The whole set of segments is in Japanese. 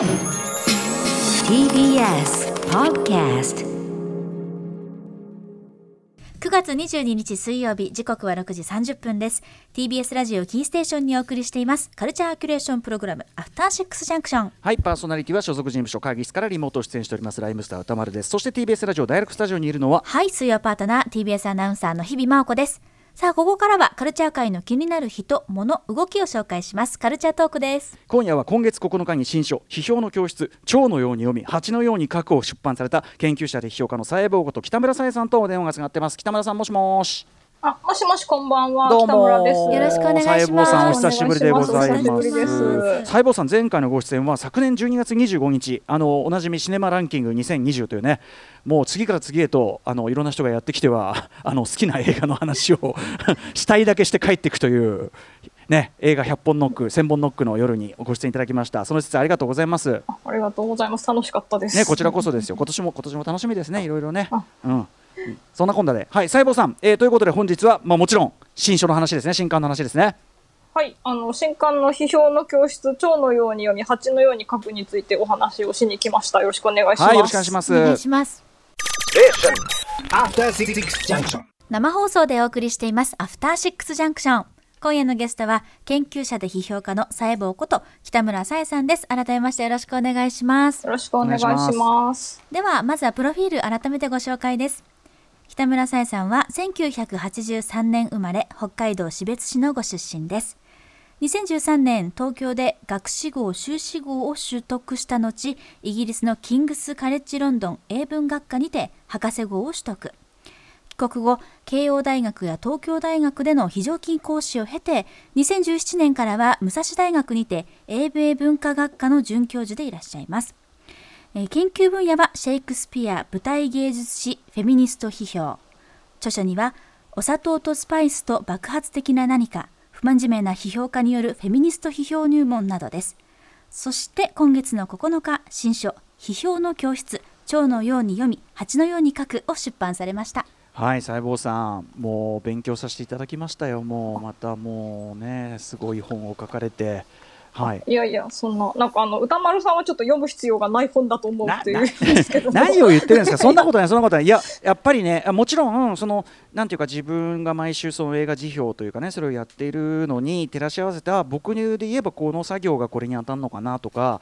TBS Podcast 9月22日水曜日時刻は6時30分です。TBS ラジオキーステーションにお送りしています。カルチャーキュレーションプログラムアフターシックスジャンクション。はいパーソナリティは所属事務所会議室からリモート出演しておりますライムスター歌丸です。そして TBS ラジオダイレクトスタジオにいるのははい水曜パートナー TBS アナウンサーの日々真央子ですさあここからはカルチャー界の気になる人物動きを紹介します。カルチャートークです。今夜は今月9日に新書批評の教室蝶のように読み蜂のように書くを出版された研究者で批評家の佐江坊こと北村さえさんとお電話がつながってます。北村さんもしもし。あ、もしもし、こんばんは。どうも北村です。よろしくお願いします佐江坊さんお久しぶりでございますす佐江坊さん前回のご出演は昨年12月25日あのおなじみシネマランキング2020というねもう次から次へとあのいろんな人がやってきては あの好きな映画の話を したいだけして帰っていくというね映画100本ノック1000本ノックの夜にご出演いただきましたその説ありがとうございますあありがとうございます。楽しかったです。ね、こちらこそですよ。今年も今年も楽しみですね。いろいろねあ。うん。そんなこんなで、はい、細胞さん、えーということで本日はまあもちろん新書の話ですね。新刊の話ですね。はい、あの新刊の批評の教室、蝶のように読み、蜂のように書くについてお話をしに来ました。よろしくお願いします。はい、よろしくお願いします。お願いします。生放送でお送りしていますアフターシックスジャンクション今夜のゲストは研究者で批評家の佐江坊こと北村さえさんです改めましてよろしくお願いしますよろしくお願いしお願いします。ではまずはプロフィール改めてご紹介です北村さえさんは1983年生まれ北海道士別市のご出身です。2013年東京で学士号修士号を取得した後イギリスのキングス・カレッジ・ロンドン英文学科にて博士号を取得。帰国後慶応大学や東京大学での非常勤講師を経て2017年からは武蔵大学にて英米文化学科の准教授でいらっしゃいます。えー研究分野はシェイクスピア舞台芸術史フェミニスト批評著書にはお砂糖とスパイスと爆発的な何か不真面目な批評家によるフェミニスト批評入門などですそして今月の9日新書批評の教室蝶のように読み蜂のように書くを出版されましたはい、細胞さん、もう勉強させていただきましたよ。もうまたもうね、すごい本を書かれて。はい。いやいや、そんな、なんかあの、歌丸さんはちょっと読む必要がない本だと思うっていうんですけども。何を言ってるんですか、そんなことない、そんなことない、いや、やっぱりね、あもちろん、その、なんていうか、自分が毎週、その映画辞表というかね、それをやっているのに照らし合わせた、僕で言えば、この作業がこれに当たるのかなとか。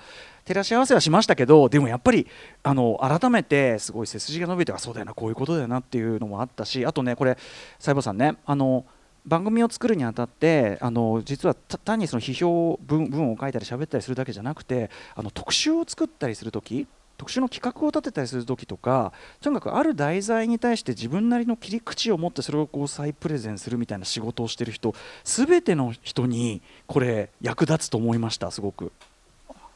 照らし合わせはしましたけど、でもやっぱり、あの、改めて、すごい背筋が伸びて、あ、そうだよな、こういうことだよなっていうのもあったし、あとね、これ、細胞さんね、あの。番組を作るにあたってあの実は単にその批評文文を書いたり喋ったりするだけじゃなくてあの特集を作ったりするとき特殊の企画を立てたりするときとかとにかくある題材に対して自分なりの切り口を持ってそれをこう再プレゼンするみたいな仕事をしている人全ての人にこれ役立つと思いましたすごく。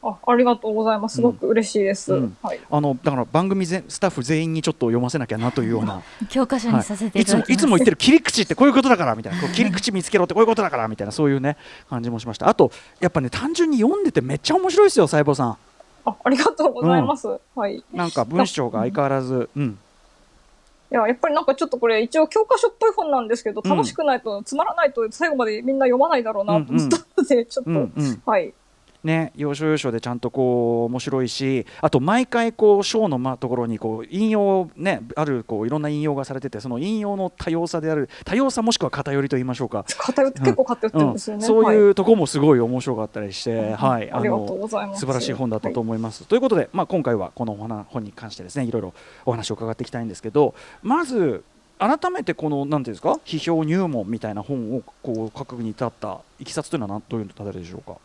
あありがとうございます。すごく嬉しいです。うんはい。あのだから番組ぜスタッフ全員にちょっと読ませなきゃなというような教科書にさせていつもいつも言ってる切り口ってこういうことだからみたいなこう切り口見つけろってこういうことだからみたいなそういうね感じもしましたあとやっぱね単純に読んでてめっちゃ面白いですよ細胞さんあありがとうございます。はい。いなんか文章が相変わらずうんや、やっぱりなんかちょっとこれ一応教科書っぽい本なんですけど、うん楽しくないと、つまらないと最後までみんな読まないだろうなと思ったので、ちょっと、はい。ね要所要所でちゃんとこう面白いしあと毎回こう章のまところにこう引用ねあるこういろんな引用がされててその引用の多様さである多様さもしくは偏りと言いましょうか。偏って、結構偏ってるんですよね。はい。そういうところもすごい面白かったりして、はい、ありがとうございます。素晴らしい本だったと思います。ということで、まあ、今回はこの本に関してですねいろいろお話を伺っていきたいんですけどまず改めてこのなんていうんですか批評入門みたいな本をこう書くに至ったいきさつというのは何どういうのでしょうか？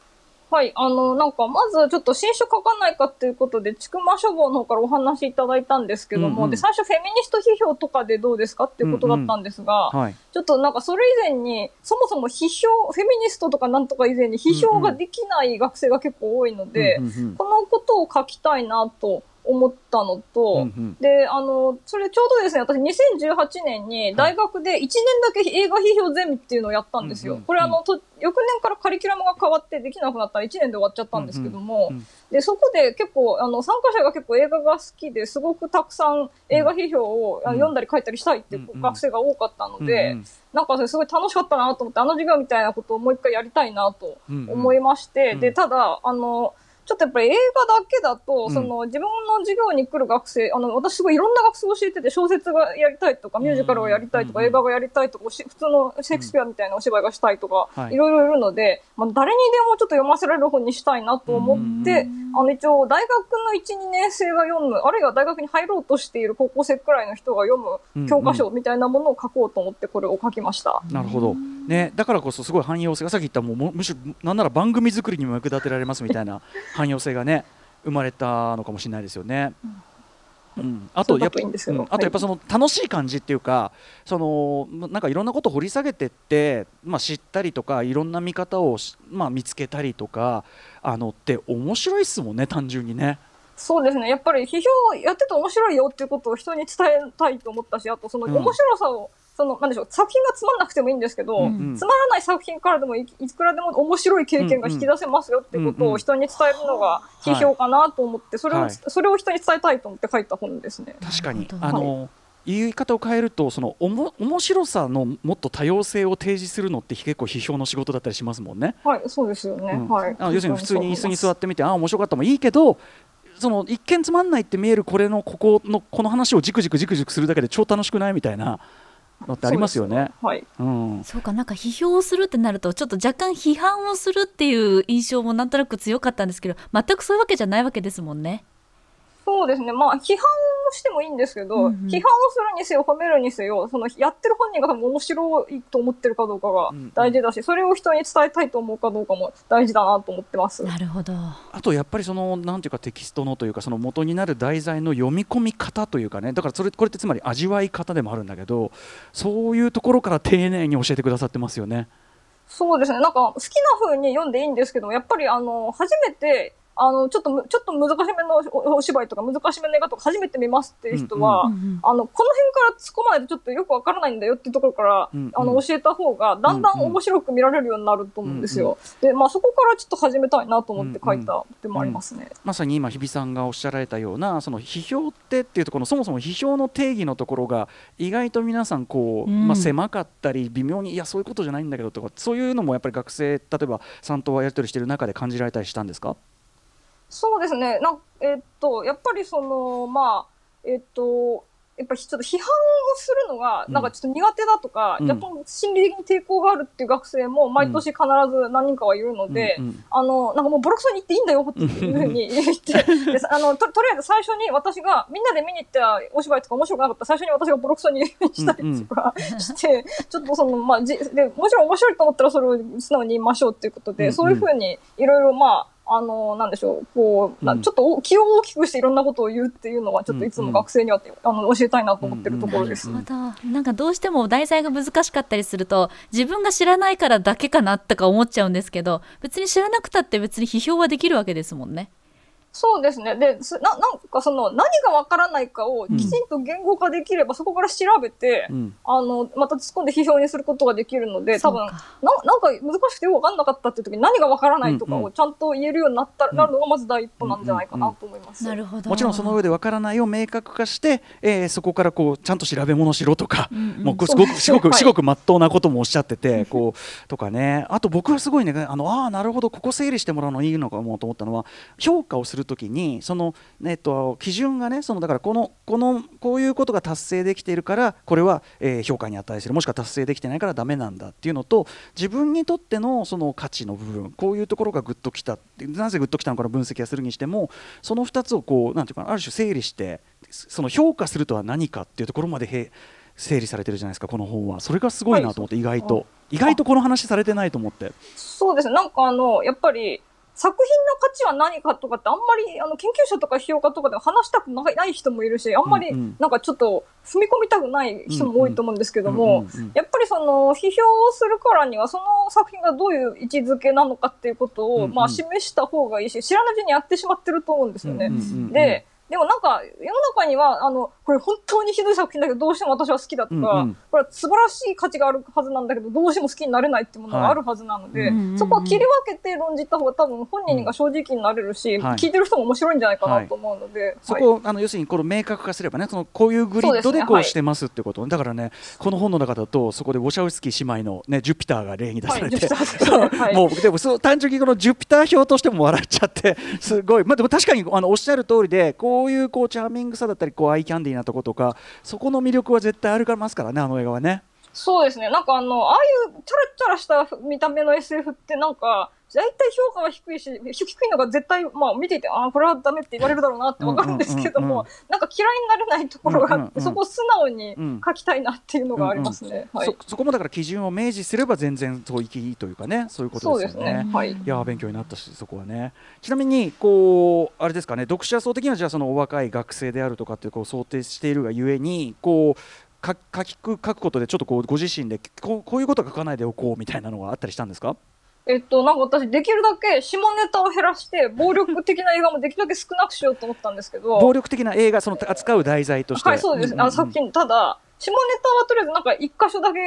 はい、あの、なんか、まずちょっと新書書かないかっていうことで、ちくま書房の方からお話いただいたんですけども、うんうんで、最初フェミニスト批評とかでどうですかっていうことだったんですが、はい。ちょっとなんかそれ以前に、そもそも批評、フェミニストとかなんとか以前に批評ができない学生が結構多いので、うんうんうんこのことを書きたいなと思ったのと、うんうん。で、あの、それちょうどですね、私2018年に大学で1年だけ映画批評ゼミっていうのをやったんですよ。うんうんこれあの、と翌年からカリキュラムが変わってできなくなったら1年で終わっちゃったんですけども、うんうんで、そこで結構、あの、参加者が結構映画が好きで、すごくたくさん映画批評を、あうん。読んだり書いたりしたいってうんうん。学生が多かったので、うんうん。なんかそれすごい楽しかったなと思って、あの授業みたいなことをもう一回やりたいなとうんうん。思いまして、うん。で、ただ、あの、ちょっとやっぱり映画だけだと、うん。その自分の授業に来る学生、あの、私すごいいろんな学生を教えてて、小説がやりたいとか、ミュージカルがやりたいとか、うん。映画がやりたいとか、普通のシェイクスピアみたいなお芝居がしたいとか、はい。いろいろいるので、まあ、誰にでもちょっと読ませられる本にしたいなと思って、あの、一応、大学の1、2年生が読む、あるいは大学に入ろうとしている高校生くらいの人が読む教科書みたいなものを書こうと思って、これを書きました。なるほど、ね、だからこそすごい汎用性。がさっき言ったもうもむしろなんなら番組作りにも役立てられますみたいな汎用性がね生まれたのかもしれないですよね。うん、あとやっぱうんあとやっぱその楽しい感じっていうかそのなんかいろんなことを掘り下げてって、まあ、知ったりとかいろんな見方をし、まあ、見つけたりとかあのって面白いっすもんね単純にね。そうですね。やっぱり批評やってて面白いよっていうことを人に伝えたいと思ったし、あとそのうん面白さを、その、なんでしょう、作品がつまんなくてもいいんですけど、うん。うん。つまらない作品からでもいいくらでも面白い経験が引き出せますよっていうことを人に伝えるのが批評かなと思って、それを、はい。それを人に伝えたいと思って書いた本ですね。確かに。あの、言い方を変えるとそのおも面白さのもっと多様性を提示するのって結構批評の仕事だったりしますもんね。はい、そうですよね。うん。はい。要するに普通に椅子に座っってみてああ面白かったもいいけどその一見つまんないって見えるこれのここのこの話をじくじくじくじくするだけで超楽しくないみたいなのってありますよね。はい。うん、そうかなんか批評をするってなるとちょっと若干批判をするっていう印象もなんとなく強かったんですけど全くそういうわけじゃないわけですもんね。そうですね。まあ、批判をしてもいいんですけど、うんうん批判をするにせよ、褒めるにせよ、その、やってる本人が面白いと思ってるかどうかが大事だし、それを人に伝えたいと思うかどうかも大事だなと思ってます。なるほど。あとやっぱりそのなんていうかテキストのというかその元になる題材の読み込み方というかねだからそれこれってつまり味わい方でもあるんだけどそういうところから丁寧に教えてくださってますよね。そうですね。なんか、好きな風に読んでいいんですけど、やっぱりあの、初めて、あの、ちょっとむ、ちょっと難しめのおお芝居とか難しめの映画とか初めて見ますっていう人は、うんうんあの、この辺から突っ込まないとちょっとよくわからないんだよっていうところから、うんうん。あの、教えた方が、だんだん面白く見られるようになると思うんですよ。で、まあそこからちょっと始めたいなと思って書いたでもありますね。まさに今日比さんがおっしゃられたようなその批評ってっていうところのそもそも批評の定義のところが意外と皆さんこう、うん。まあ、狭かったり微妙にいやそういうことじゃないんだけどとかそういうのもやっぱり学生例えば3等はやり取りしてる中で感じられたりしたんですかそうですね。なんえっと、やっぱりその、まあ、えっと、やっぱりちょっと批判をするのが、うん。なんかちょっと苦手だとか、うん。若干心理的に抵抗があるっていう学生も毎年必ず何人かはいるので、うんうんあの、なんかもうボロクソに言っていいんだよっていうふうに言って、であのと、とりあえず最初に私が、みんなで見に行ったお芝居とか面白くなかった。ら最初に私がボロクソにしたりとかして、ちょっとその、まあ、じで、もちろん面白いと思ったらそれを素直に言いましょうっていうことで、うんうん。そういうふうにいろいろまあ、あの、なんでしょう、こう、なうんちょっとお気を大きくしていろんなことを言うっていうのは、ちょっといつも学生には、あの教えたいなと思ってるところです。うんまたなんかどうしても題材が難しかったりすると自分が知らないからだけかなとか思っちゃうんですけど別に知らなくたって別に批評はできるわけですもんね。そうですね。で、すななんかその、何がわからないかをきちんと言語化できれば、そこから調べて、うん。あの、また突っ込んで批評にすることができるので、多分、なかなんか難しくてよくわかんなかったっていう時に何がわからないとかうんうん。をちゃんと言えるようになったら、ん。なるのがまず第一歩なんじゃないかなと思います。なるほど。もちろんその上でわからないを明確化して、えーそこからこうちゃんと調べ物しろとか、うんうん。もうすごくすごくはい。すごく真っ当なこともおっしゃってて、こうとかね。あと僕はすごいねあのあーなるほどここ整理してもらうのいいのかもと思ったのは評価をするときにその、えっと、基準がねそのだからこのこのこういうことが達成できているからこれは、えー評価に値する。もしくは達成できてないからダメなんだっていうのと自分にとってのその価値の部分こういうところがグッときたってなぜグッときたのかの分析はするにしてもその2つをこうなんていうかなある種整理してその評価するとは何かっていうところまでへ整理されてるじゃないですかこの本は。それがすごいなと思って、意外と。意外とこの話されてないと思って。そうです。ね。なんかあの、やっぱり、作品の価値は何かとかってあんまり、あの、研究者とか批評家とかでも話したくない人もいるし、あんまりなんかちょっと踏み込みたくない人も多いと思うんですけども、やっぱりその、批評をするからには、その作品がどういう位置づけなのかっていうことを、まあ、示した方がいいし、知らないうちにやってしまってると思うんですよね。で、でもなんか、世の中には、あの、これ本当にひどい作品だけど、どうしても私は好きだとか、うんうん。これは素晴らしい価値があるはずなんだけど、どうしても好きになれないっていうものがあるはずなので、はい。うんうんうん。そこは切り分けて論じた方が多分本人が正直になれるし、はい。聞いてる人も面白いんじゃないかなと思うので、はい。そこをあの要するにこの明確化すればねそのこういうグリッドでこうしてますってこと、だからねこの本の中だとそこでウォシャウスキー姉妹の、ね、ジュピターが例に出されて、もうでもそう単純にこのジュピター表としても笑っちゃってすごい、まあ、でも確かにあのおっしゃる通りでこういうこうチャーミングさだったりこうアイキャンディーなとことかそこの魅力は絶対あるかますからねあの映画はね。そうですね。なんかあの、ああいうチャラチャラした見た目の SF ってなんか、大体評価は低いし、低いのが絶対、まあ見ていて、ああ、これはダメって言われるだろうなってわかるんですけども、なんか嫌いになれないところがあって、そこを素直に書きたいなっていうのがありますね。はいそ。そこもだから基準を明示すれば全然そういきというかねそういうことですよね。ね。はい。いやー勉強になったしそこはねちなみにこうあれですかね読者層的にはじゃあそのお若い学生であるとかってこう想定しているがゆえにこうか書きく書くことでちょっとこうご自身でこうこういうことは書かないでおこうみたいなのがあったりしたんですか？えっと、なんか私、できるだけ下ネタを減らして、暴力的な映画もできるだけ少なくしようと思ったんですけど、暴力的な映画その扱う題材として。はい、そうです。あ作品、ただ、下ネタはとりあえずなんか一箇所だけ、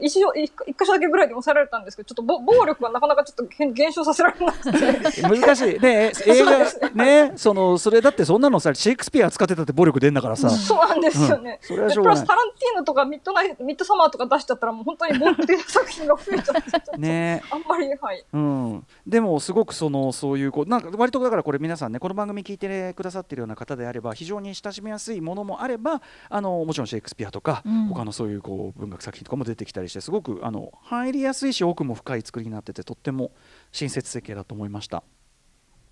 一所一一箇所だけぐらいで抑えられたんですけど、ちょっとぼ暴力はなかなかちょっと減減少させられなくて。難しい。ね 映画です。ねそのそれだってそんなのさシェイクスピア使ってたって暴力出んだからさ。そうなんですよね。うん。それはしょうがない。でプラスタランティーノとかミッドナイト、ミッドサマーとか出しちゃったらもう本当に暴力的な作品が増えちゃって、ね。あんまり、はい。うん、でもすごくそのそういうこうなんか割とだからこれ皆さんねこの番組聞いてくださってるような方であれば非常に親しみやすいものもあればあのもちろんシェイクスピアとか、うん他のそういうこう文学作品とかも出てきたりしてすごくあの入りやすいし奥も深い作りになっててとっても親切設計だと思いました。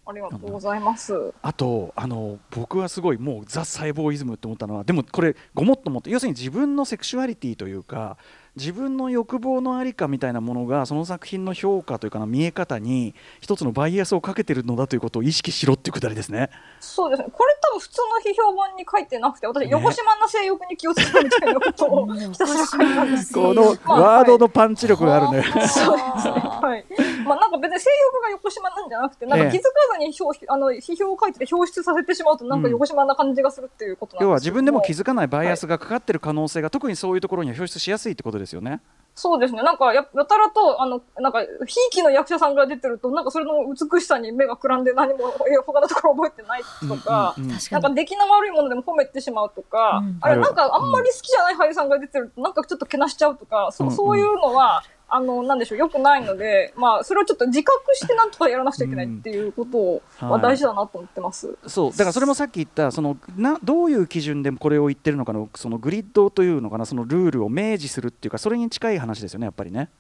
ありがとうございます。あとあの僕はすごいもうザ・サイボーイズムって思ったのはでもこれごもっともって要するに自分のセクシュアリティというか自分の欲望のありかみたいなものがその作品の評価というかな見え方に一つのバイアスをかけてるのだということを意識しろっていうくだりですね。そうですね。これ多分普通の批評本に書いてなくて、私、横島な性欲に気をつけるみたいなことを ひたすら書いたんですけど。このまあワードのパンチ力があるね。そうですね。はい。まあなんか別に性欲が横島なんじゃなくて、なんか気づかずに表、あの批評を書いてて表出させてしまうと、なんか横島な感じがするっていうことなんですけど要は自分でも気づづかないバイアスがかかってる可能性が特にそういうところには表出しやすいってことですよね。そうですね。なんかや、やたらと、あの、なんか、ひいきの役者さんが出てると、なんかそれの美しさに目がくらんで何も、え他のところ覚えてないとか、うんうんうん。確かに。なんか出来の悪いものでも褒めてしまうとか、うん。あれなんかあんまり好きじゃない俳優さんが出てると、なんかちょっとけなしちゃうとか、そうんうん。そういうのは、あの、なんでしょう、良くないので、まあ、それをちょっと自覚してなんとかやらなくちゃいけないっていうことは大事だなと思ってます。そうだからそれもさっき言ったそのなどういう基準でこれを言ってるのかのそのグリッドというのかなそのルールを明示するっていうかそれに近い話ですよねやっぱりね。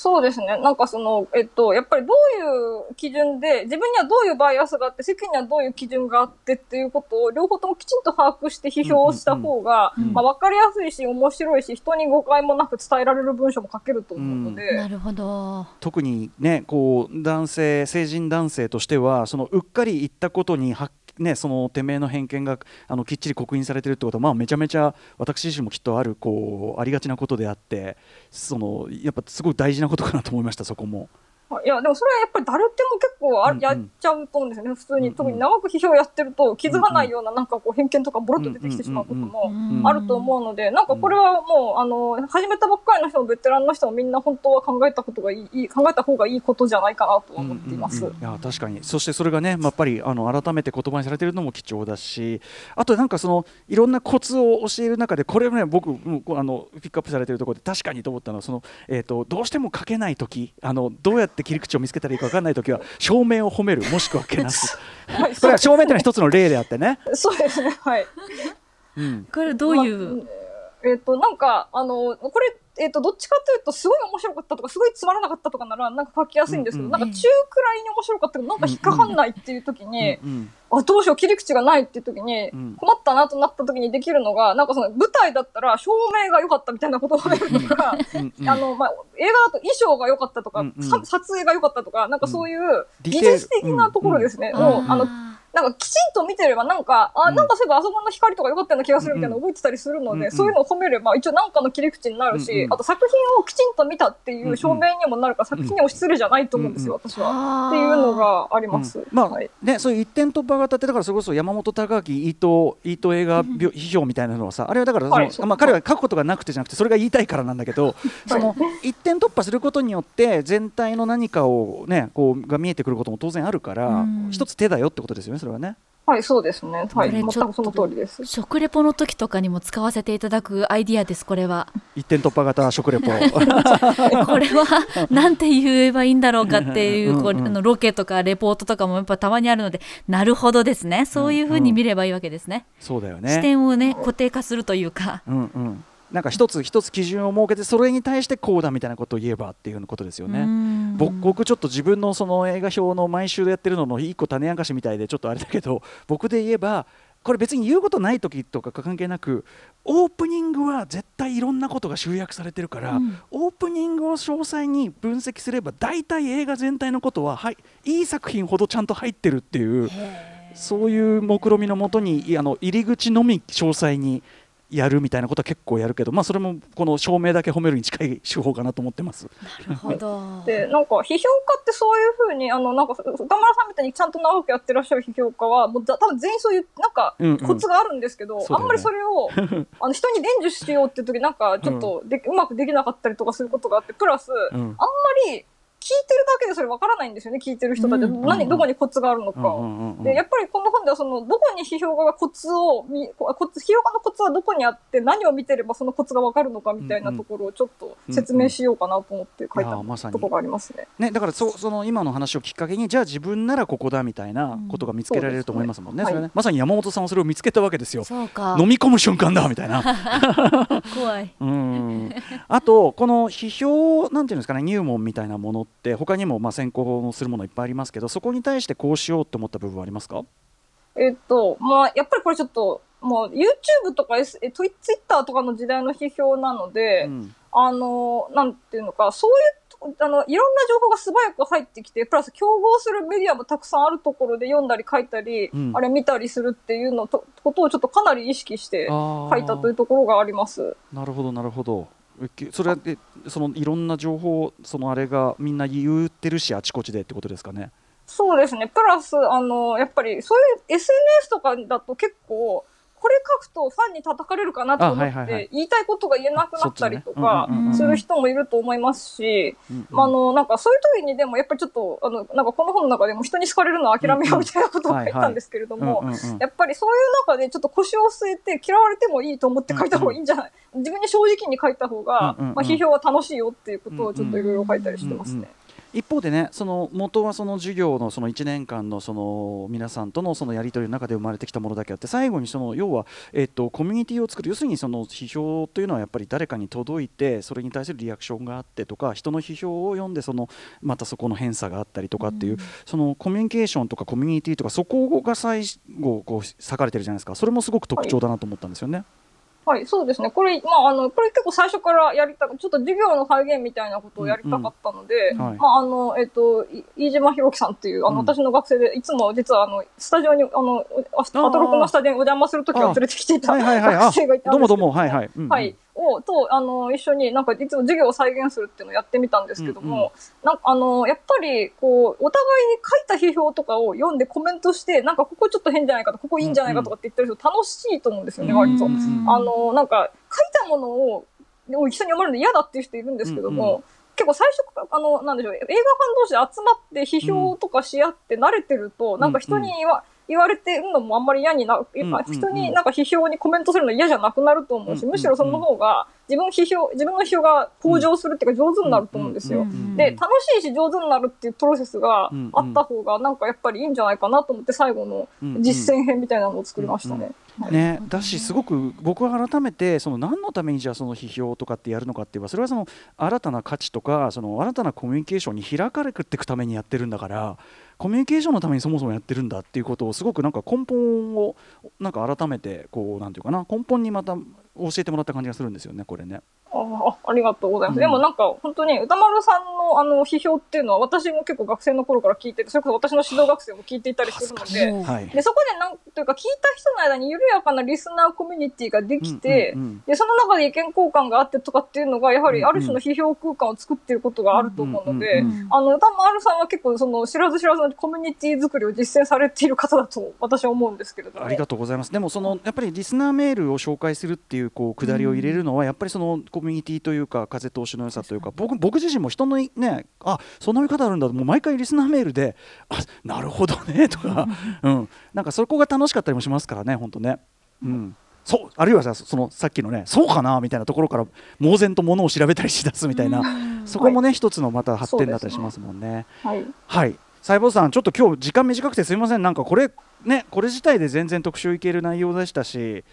そうですね。なんかその、えっと、やっぱりどういう基準で、自分にはどういうバイアスがあって、世間にはどういう基準があってっていうことを、両方ともきちんと把握して批評した方が、うんうんうんまあ、わかりやすいし、面白いし、人に誤解もなく伝えられる文章も書けると思うので、なるほど。特にねこう男性成人男性としてはそのうっかり言ったことにはね、そのてめえの偏見があのきっちり刻印されてるってことは、まあ、めちゃめちゃ私自身もきっとあるこうありがちなことであってそのやっぱすごい大事なことかなと思いましたそこも。いや、でもそれはやっぱり誰でも結構あ、うんうんやっちゃうと思うんですよね、普通に。うんうん特に長く批評やってると気づかないようななんかこう偏見とかボロッと出てきてしまうこともうんあると思うので、なんかこれはもう、あの、始めたばっかりの人もベテランの人もみんな本当は考えたことがいい、考えた方がいいことじゃないかなと思っています。うんうんうんいや確かにそしてそれがね、まあやっぱりあの改めて言葉にされているのも貴重だしあとなんかそのいろんなコツを教える中でこれね僕あのピックアップされているところで確かにと思ったのはその、えー、とどうしても書けない時あのどうやって切り口を見つけたらいいか分かんない時は正面を褒めるもしくはけなす。はい、これは正面というのは一つの例であってね。そうですね、はい。うん。これどういう、まあえっ、と、なんか、あの、これ、えっ、と、どっちかというと、すごい面白かったとか、すごいつまらなかったとかなら、なんか書きやすいんですけど、うんなんか中くらいに面白かったけど、なんか引っかかんないっていう時に、うんあ、どうしよう、切り口がないっていう時に、うん。困ったなとなった時にできるのが、なんかその舞台だったら照明が良かったみたいなことを褒めるとか、うんうん。あの、まあ、映画だと衣装が良かったとか、うんうん。さ撮影が良かったとか、なんかそういう技術的なところですね、うんうん。を、あの、なんかきちんと見てれば、なんか、あ、うん。なんかそういえばあそこの光とか良かったような気がするみたいなの覚えてたりするので、うんうん。そういうのを褒めれば、一応なんかの切り口になるし、うんうん。あと作品をきちんと見たっていう証明にもなるから、作品にも失礼じゃないと思うんですよ、私は。っていうのがあります。うん。まあはい。ね、そういう一点突破型ってだからそれこそ山本隆明伊藤伊藤映画びょ批評みたいなのはさあれはだからその、まあ、彼は書くことがなくてじゃなくてそれが言いたいからなんだけどその一点突破することによって全体の何かをねこうが見えてくることも当然あるから、うん。一つ手だよってことですよねそれはね。はい、そうですね。はい、これちょっと。全くその通りです。食レポの時とかにも使わせていただくアイディアですこれは。一点突破型食レポ。これは なんて言えばいいんだろうかっていうこのロケとかレポートとかもやっぱたまにあるので。なるほどですね。そういうふうに見ればいいわけですね、そうだよ視ね。点をね固定化するというか。うんうんなんか一つ一つ基準を設けてそれに対してこうだみたいなことを言えばっていうことですよね。ね僕僕ちょっと自分のその映画表の毎週やってるのの一個種明かしみたいでちょっとあれだけど僕で言えばこれ別に言うことない時とか関係なくオープニングは絶対いろんなことが集約されてるから、うん。オープニングを詳細に分析すれば大体映画全体のことは、はい、いい作品ほどちゃんと入ってるっていうそういう目論見みのもとにいあの入り口のみ詳細にやるみたいなことは結構やるけど、まあ、それもこの照明だけ褒めるに近い手法かなと思ってます。なるほど。で、なんか、批評家ってそういうふうに、あの、なんか、歌丸さんみたいにちゃんと長くやってらっしゃる批評家は、もうだ多分全員そういう、なんかうんうん、コツがあるんですけど、そうだよね。あんまりそれを、あの、人に伝授しようっていう時、なんか、ちょっとで、うまくできなかったりとかすることがあって、プラス、あんまうんり、聞いてるだけでそれわからないんですよね、聞いてる人たち。うん何、どこにコツがあるのか。で、やっぱりこの本ではその、どこに批評家がコツを見、コツ、批評家のコツはどこにあって、何を見てればそのコツがわかるのかみたいなところをちょっと説明しようかなと思って書いたところがありますね。ね、だからそその今の話をきっかけにじゃあ自分ならここだみたいなことが見つけられると思いますもんね,、うんそれねはいまさに山本さんはそれを見つけたわけですよ。飲み込む瞬間だみたいな。怖い。うん。あとこの批評なんていうんですかね入門みたいなものって他にもまあ先行するものいっぱいありますけどそこに対してこうしようと思った部分はありますか？えっと、まあ、やっぱりこれちょっと、もう YouTube とか、S、え Twitter とかの時代の批評なので、うん。あの、なんていうのか、そういう、あの、いろんな情報が素早く入ってきて、プラス競合するメディアもたくさんあるところで読んだり書いたり、うん。あれ見たりするっていうのと、ことをちょっとかなり意識して書いたというところがあります。なるほどなるほどそれはでそのいろんな情報そのあれがみんな言ってるしあちこちでってことですかねそうですね。プラス、あの、やっぱり、そういう SNS とかだと結構、これ書くとファンに叩かれるかなと思って、言いたいことが言えなくなったりとかする人もいると思いますし、あ、あの、なんかそういう時にでも、やっぱりちょっと、あの、なんかこの本の中でも人に好かれるのは諦めようみたいなことを書いたんですけれどもやっぱりそういう中でちょっと腰を据えて嫌われてもいいと思って書いた方がいいんじゃない、自分に正直に書いた方が、まあ、批評は楽しいよっていうことをちょっといろいろ書いたりしてますね。一方でねその元はその授業のその1年間のその皆さんとのそのやり取りの中で生まれてきたものだけあって最後にその要は、えっと、コミュニティを作る。要するにその批評というのはやっぱり誰かに届いてそれに対するリアクションがあってとか人の批評を読んでそのまたそこの偏差があったりとかっていう、そのコミュニケーションとかコミュニティとかそこが最後こう裂かれてるじゃないですか。それもすごく特徴だなと思ったんですよね。はい、そうですね。これ、まあ、あの、これ結構最初からやりたく、ちょっと授業の再現みたいなことをやりたかったので、うん。はい。まあ、あの、えっ、と、い飯島博樹さんっていう、あの、うん私の学生で、いつも実は、あの、スタジオに、あの、アトロクのスタジオにお邪魔するときは連れてきていたはいはいはい。あ学生がいたんですけど。うもどうも。はいはい。うんうん。はい。を、と、あの、一緒になんか、いつも授業を再現するっていうのをやってみたんですけども、うんうん。なんか、あの、やっぱり、こう、お互いに書いた批評とかを読んでコメントして、なんか、ここちょっと変じゃないかと、ここいいんじゃないかとかって言ってる人楽しいと思うんですよね、割と。うんうん。あの、なんか、書いたものを、を一緒に読まれるの嫌だっていう人いるんですけども、うんうん。結構最初あの、なんでしょう、映画ファン同士で集まって批評とかし合って慣れてると、なんか人に言わ、言われてるのもあんまり嫌にな、んうんうん人になんか批評にコメントするの嫌じゃなくなると思うし、うんうんうん。むしろその方が自分批評、自分の批評が向上するっていうか上手になると思うんですよ。で、楽しいし上手になるっていうプロセスがあった方がなんかやっぱりいいんじゃないかなと思って最後の実践編みたいなのを作りましたね。ね、だしすごく僕は改めてその何のためにじゃあその批評とかってやるのかって言えばそれはその新たな価値とかその新たなコミュニケーションに開かれていくためにやってるんだからコミュニケーションのためにそもそもやってるんだっていうことをすごくなんか根本をなんか改めてこうなんていうかな根本にまた教えてもらった感じがするんですよねこれね。ああありがとうございます。うんでもなんか、本当に歌丸さんのあの、批評っていうのは、私も結構学生の頃から聞いてて、それこそ私の指導学生も聞いていたりするので、で、そこでなんというか、聞いた人の間に緩やかなリスナーコミュニティができて、で、その中で意見交換があってとかっていうのが、やはりある種の批評空間を作っていることがあると思うのであの、歌丸さんは結構その、知らず知らずのコミュニティ作りを実践されている方だと私は思うんですけれども。ありがとうございます。でもそのやっぱりリスナーメールを紹介するっていうこうくだりを入れるのはやっぱりそのコミュニティというか風通しの良さというか僕僕自身も人のいねあそんな見方あるんだもう毎回リスナーメールであなるほどねとか うんなんかそこが楽しかったりもしますからね本当ね。うん。そうあるいはさそのさっきのねそうかなみたいなところから猛然とものを調べたりしだすみたいなそこもね一つのまた発展だったりしますもんね。はい。はい細胞さん、ちょっと今日時間短くてすみません、なんかこれ、ね、これ自体で全然特集いける内容でしたし、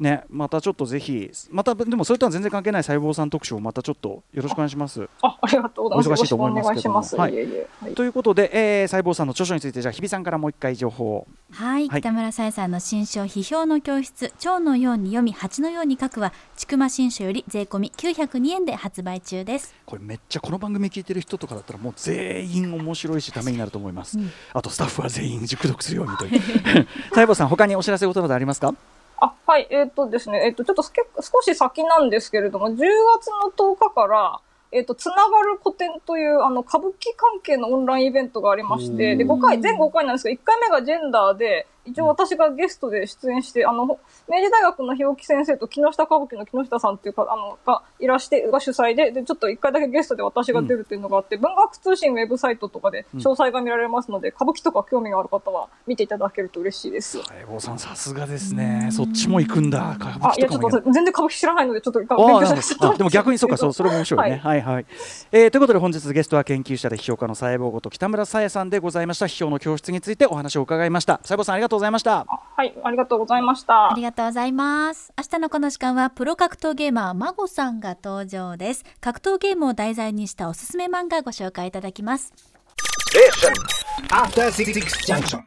ね、またちょっとぜひ、またでもそれとは全然関係ない細胞さん特集をまたちょっとよろしくお願いします。あ、ありがとうございます。お忙しいと思いますけども。はいいえいえ。はいということで、えー、細胞さんの著書について、じゃあ日比さんからもう一回情報を。はい、はい北村さえさんの新書批評の教室蝶のように読み蜂のように書くはちくま新書より税込み902円で発売中ですこれめっちゃこの番組聞いてる人とかだったらもう全員面白いしためになると思います、うんあとスタッフは全員熟読するようにという 細胞さん他にお知らせことなどありますか？あ、はい、えっ、とですね、えっ、と、ちょっとすけ少し先なんですけれども、10月の10日から、えっ、と、つながる古典という、あの、歌舞伎関係のオンラインイベントがありまして、で、5回、全5回なんですけど、1回目がジェンダーで、一応私がゲストで出演して、あの、明治大学の日置先生と木下歌舞伎の木下さんっていうか、あの、がいらして、が主催で、で、ちょっと1回だけゲストで私が出るっていうのがあって、文学通信ウェブサイトとかで詳細が見られますので、歌舞伎とか興味がある方は見ていただけると嬉しいです。細胞さんさすがですね。そっちも行くんだ。歌舞あ、いや、ちょっ伎と全然歌舞伎知らないので、ちょっと勉あ強させてでも逆にそうかそうそれも面白いね。はい。はい、えーということで本日ゲストは研究者で批評家の細胞ごと北村さえさんでございました。批評の教室についてお話を伺いました。細胞さんありがとうございましたはい、ありがとうございましたあり。がとうございます明日のこの時間はプロ格闘ゲーマーマゴさんが登場です格闘ゲームを題材にしたおすすめ漫画ご紹介いただきます After Six Junction.